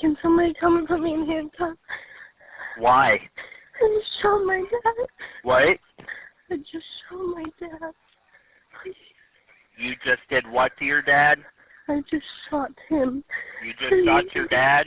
Can somebody come and put me in handcuffs? Why? I just shot my dad. What? I just shot my dad. Please. You just did what to your dad? I just shot him. You just shot your dad?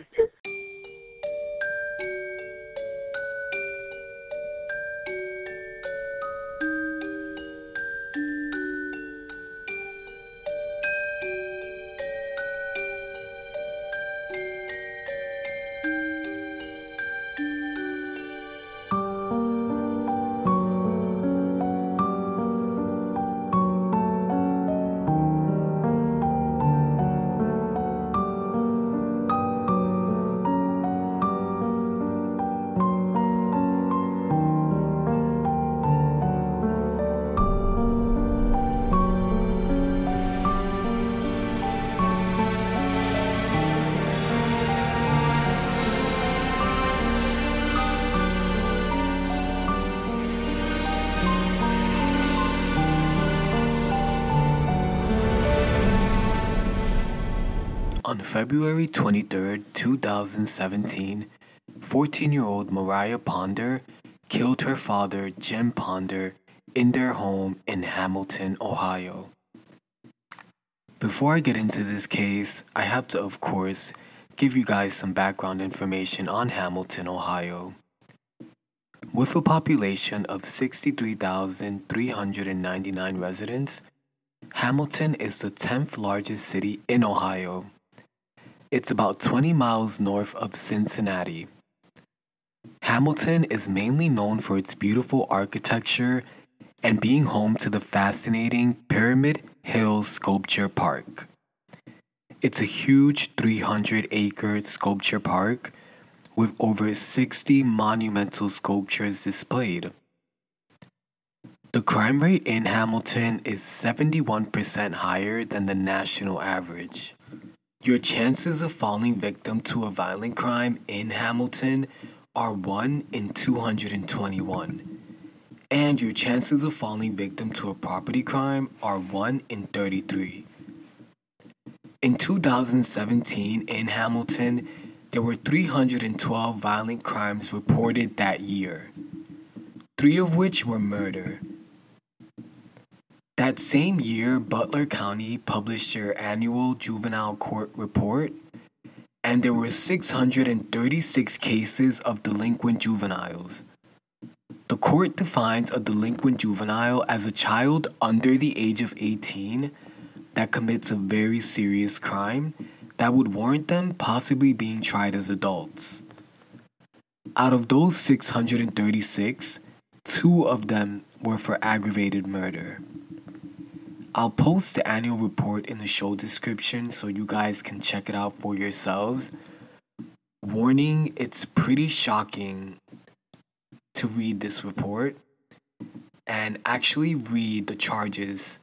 On February 23, 2017, 14 year old Mariah Ponder killed her father, Jim Ponder, in their home in Hamilton, Ohio. Before I get into this case, I have to, of course, give you guys some background information on Hamilton, Ohio. With a population of 63,399 residents, Hamilton is the 10th largest city in Ohio. It's about 20 miles north of Cincinnati. Hamilton is mainly known for its beautiful architecture and being home to the fascinating Pyramid Hill Sculpture Park. It's a huge 300 acre sculpture park with over 60 monumental sculptures displayed. The crime rate in Hamilton is 71% higher than the national average. Your chances of falling victim to a violent crime in Hamilton are 1 in 221, and your chances of falling victim to a property crime are 1 in 33. In 2017 in Hamilton, there were 312 violent crimes reported that year, three of which were murder. That same year, Butler County published their annual juvenile court report, and there were 636 cases of delinquent juveniles. The court defines a delinquent juvenile as a child under the age of 18 that commits a very serious crime that would warrant them possibly being tried as adults. Out of those 636, two of them were for aggravated murder. I'll post the annual report in the show description so you guys can check it out for yourselves. Warning, it's pretty shocking to read this report and actually read the charges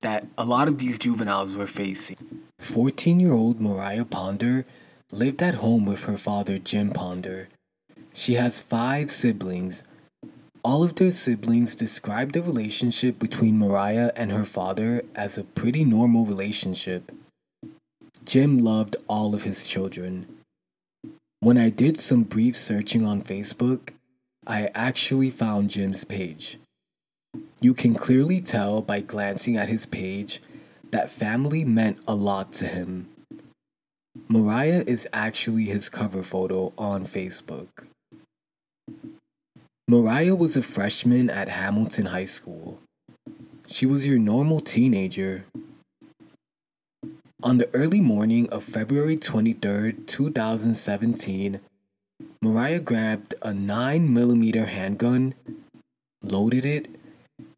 that a lot of these juveniles were facing. 14 year old Mariah Ponder lived at home with her father, Jim Ponder. She has five siblings all of their siblings described the relationship between Mariah and her father as a pretty normal relationship. Jim loved all of his children. When I did some brief searching on Facebook, I actually found Jim's page. You can clearly tell by glancing at his page that family meant a lot to him. Mariah is actually his cover photo on Facebook. Mariah was a freshman at Hamilton High School. She was your normal teenager. On the early morning of February 23, 2017, Mariah grabbed a 9mm handgun, loaded it,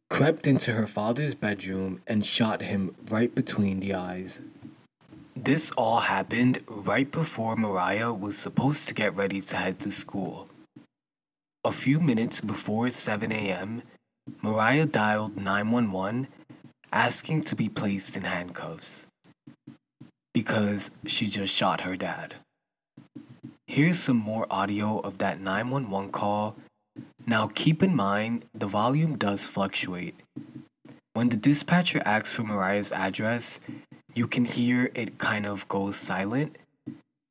crept into her father's bedroom, and shot him right between the eyes. This all happened right before Mariah was supposed to get ready to head to school. A few minutes before 7 a.m., Mariah dialed 911 asking to be placed in handcuffs because she just shot her dad. Here's some more audio of that 911 call. Now keep in mind the volume does fluctuate. When the dispatcher asks for Mariah's address, you can hear it kind of goes silent.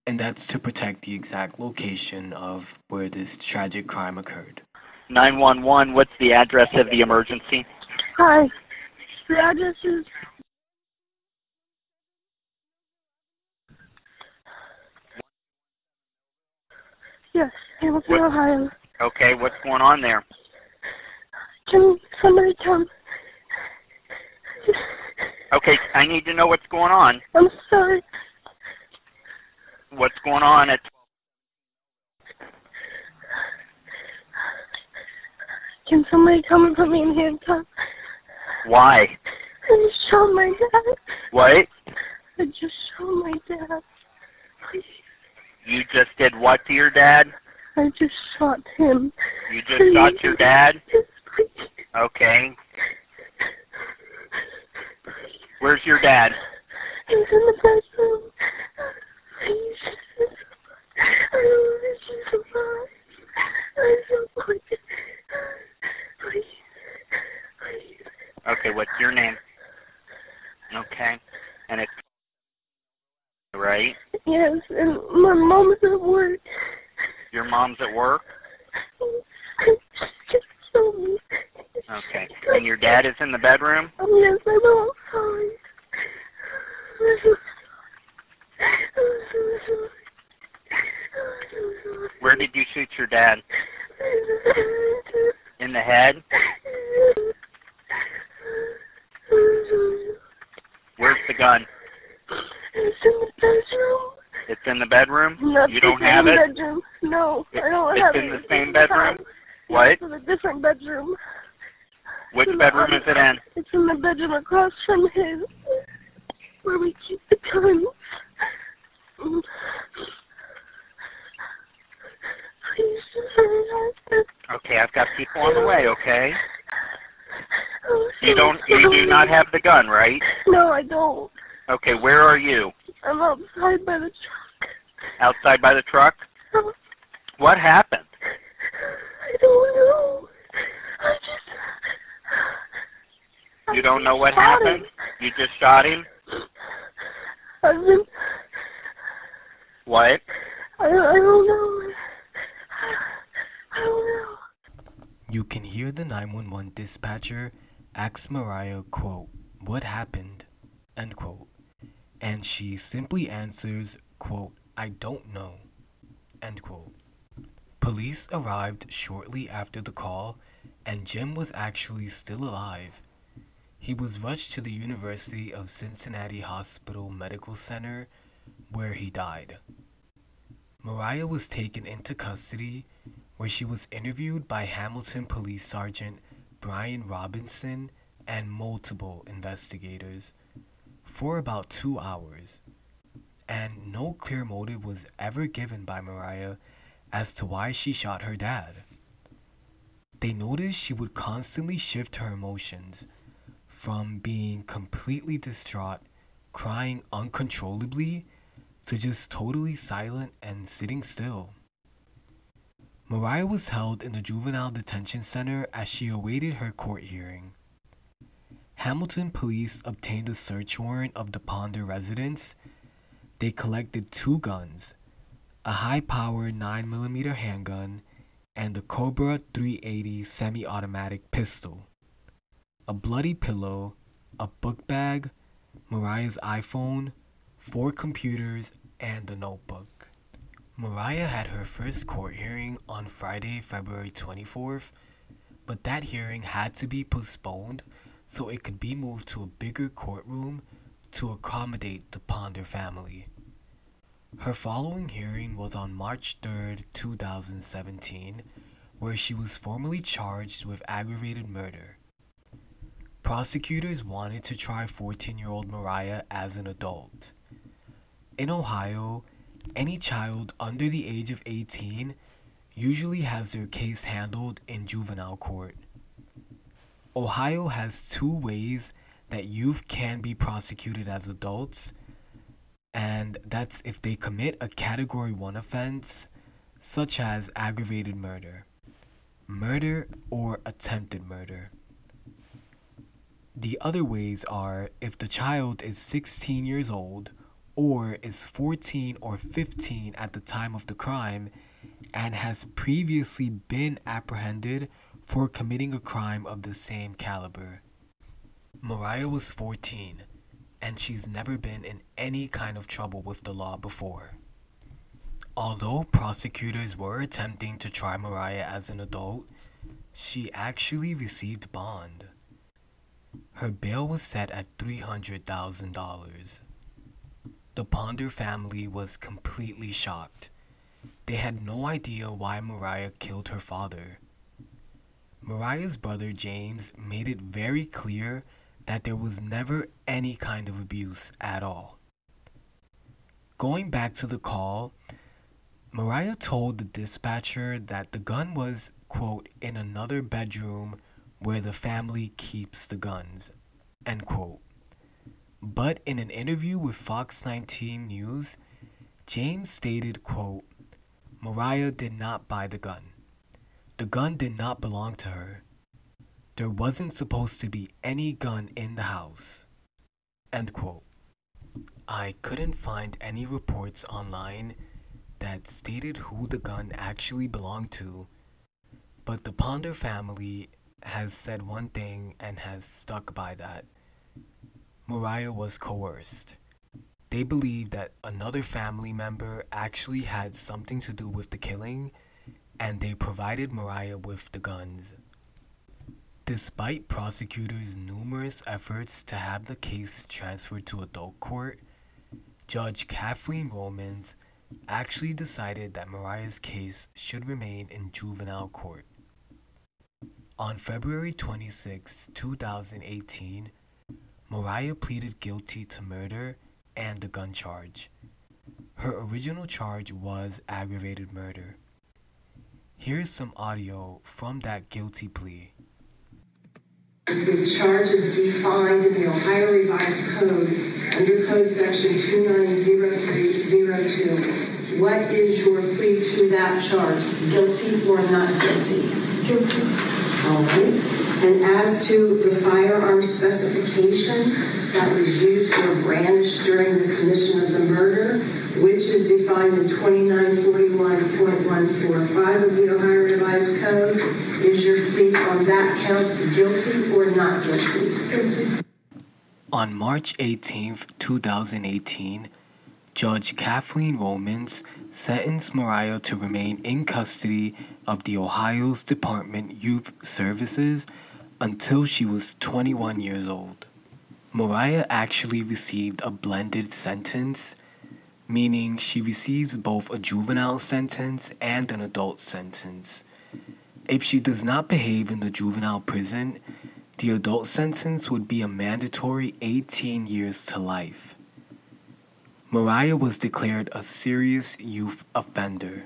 And that's to protect the exact location of where this tragic crime occurred. 911, what's the address of the emergency? Hi. The address is Yes, Hamilton, What- Ohio. Okay, what's going on there? Can somebody come? Okay, I need to know what's going on. I'm sorry. What's going on at Can somebody come and put me in handcuffs? why? I just shot my dad. What? I just shot my dad. Please. You just did what to your dad? I just shot him. You just shot your dad? Yes, please. Okay. Where's your dad? He's in the bedroom. Please. I don't want to survive. I don't want to. Please. Please. Okay, what's your name? Okay. And it's right? Yes, and my mom's at work. Your mom's at work? Just kill me. Okay. And your dad is in the bedroom? Oh, yes, I know. I'm sorry. I'm so sorry. I'm so sorry. I'm so sorry. Where did you shoot your dad? In the head? Where's the gun? It's in the bedroom. It's in the bedroom? Not You don't have it? Bedroom. No, It- I don't it's have in the same bedroom? What? It's in a different bedroom. Which bedroom the- is it in? It's in the bedroom across from his, where we keep the guns. Please hurry up. Okay, I've got people on the way, okay? Oh, You don't you do not have the gun, right? No, I don't. Okay, where are you? I'm outside by the truck. Outside by the truck? What happened? I don't know. I just. I You don't know what happened? him. You just shot him? I've been. What? I, I don't know. I don't know. You can hear the 911 dispatcher ask Mariah, quote, what happened, end quote. And she simply answers, quote, I don't know, end quote. Police arrived shortly after the call, and Jim was actually still alive. He was rushed to the University of Cincinnati Hospital Medical Center, where he died. Mariah was taken into custody where she was interviewed by Hamilton Police Sergeant Brian Robinson and multiple investigators for about two hours. And no clear motive was ever given by Mariah as to why she shot her dad. They noticed she would constantly shift her emotions from being completely distraught, crying uncontrollably, to just totally silent and sitting still. Mariah was held in the juvenile detention center as she awaited her court hearing. Hamilton police obtained a search warrant of the Ponder residence. They collected two guns a high power 9mm handgun and a Cobra 380 semi automatic pistol, a bloody pillow, a book bag, Mariah's iPhone, four computers, and a notebook. Mariah had her first court hearing on Friday, February 24th, but that hearing had to be postponed so it could be moved to a bigger courtroom to accommodate the Ponder family. Her following hearing was on March 3rd, 2017, where she was formally charged with aggravated murder. Prosecutors wanted to try 14 year old Mariah as an adult. In Ohio, any child under the age of 18 usually has their case handled in juvenile court. Ohio has two ways that youth can be prosecuted as adults, and that's if they commit a Category 1 offense, such as aggravated murder, murder, or attempted murder. The other ways are if the child is 16 years old or is 14 or 15 at the time of the crime and has previously been apprehended for committing a crime of the same caliber. Mariah was 14 and she's never been in any kind of trouble with the law before. Although prosecutors were attempting to try Mariah as an adult, she actually received bond. Her bail was set at $300,000. The Ponder family was completely shocked. They had no idea why Mariah killed her father. Mariah's brother James made it very clear that there was never any kind of abuse at all. Going back to the call, Mariah told the dispatcher that the gun was, quote, in another bedroom where the family keeps the guns, end quote. But in an interview with Fox 19 News, James stated, quote, Mariah did not buy the gun. The gun did not belong to her. There wasn't supposed to be any gun in the house. End quote. I couldn't find any reports online that stated who the gun actually belonged to, but the Ponder family has said one thing and has stuck by that. Mariah was coerced. They believe that another family member actually had something to do with the killing, and they provided Mariah with the guns. Despite prosecutors' numerous efforts to have the case transferred to adult court, Judge Kathleen Romans actually decided that Mariah's case should remain in juvenile court. On February 26, 2018, Mariah pleaded guilty to murder and the gun charge. Her original charge was aggravated murder. Here's some audio from that guilty plea. The charge is defined in the Ohio Revised Code under Code Section 290302. What is your plea to that charge? Guilty or not guilty? Guilty. All right. And as to the firearm specification that was used or brandished during the commission of the murder, in 2941.145 of the Ohio Revised Code, is your plea on that count guilty or not? Guilty. On March 18, 2018, Judge Kathleen Romans sentenced Mariah to remain in custody of the Ohio's Department Youth Services until she was 21 years old. Mariah actually received a blended sentence, meaning she receives both a juvenile sentence and an adult sentence. If she does not behave in the juvenile prison, the adult sentence would be a mandatory 18 years to life. Mariah was declared a serious youth offender.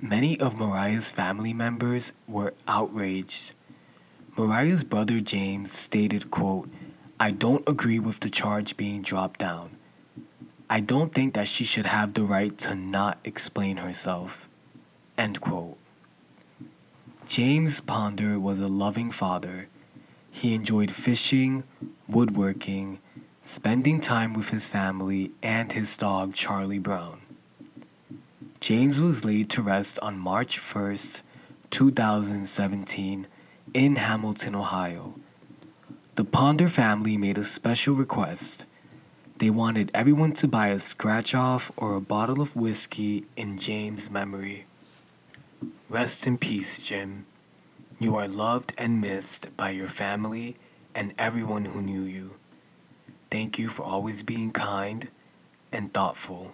Many of Mariah's family members were outraged. Mariah's brother James stated, quote, I don't agree with the charge being dropped down. I don't think that she should have the right to not explain herself. End quote. James Ponder was a loving father. He enjoyed fishing, woodworking, spending time with his family, and his dog Charlie Brown. James was laid to rest on March 1st, 2017, in Hamilton, Ohio. The Ponder family made a special request. They wanted everyone to buy a scratch off or a bottle of whiskey in James' memory. Rest in peace, Jim. You are loved and missed by your family and everyone who knew you. Thank you for always being kind and thoughtful.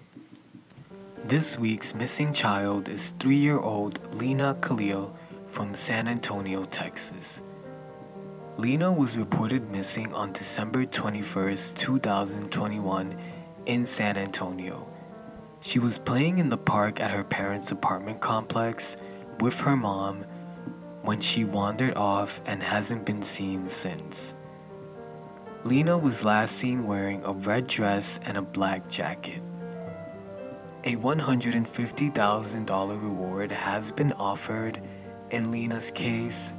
This week's missing child is three year old Lina Khalil from San Antonio, Texas. Lina was reported missing on December 21, 2021, in San Antonio. She was playing in the park at her parents' apartment complex with her mom when she wandered off and hasn't been seen since. Lina was last seen wearing a red dress and a black jacket. A $150,000 reward has been offered in Lina's case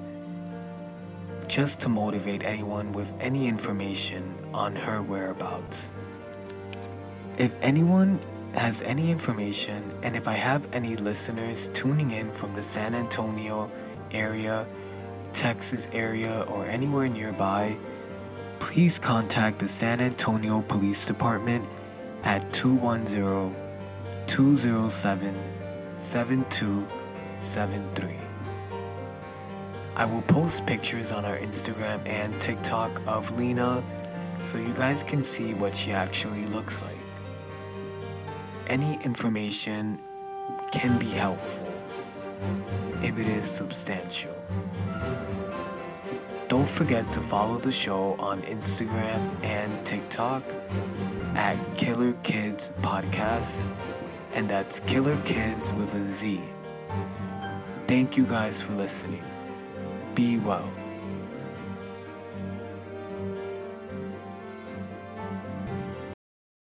just to motivate anyone with any information on her whereabouts. If anyone has any information and if I have any listeners tuning in from the San Antonio area, Texas area, or anywhere nearby, please contact the San Antonio Police Department at 210 207 7273. I will post pictures on our Instagram and TikTok of Lina so you guys can see what she actually looks like. Any information can be helpful if it is substantial. Don't forget to follow the show on Instagram and TikTok at Killer Kids Podcast, and that's Killer Kids with a Z. Thank you guys for listening. Be well.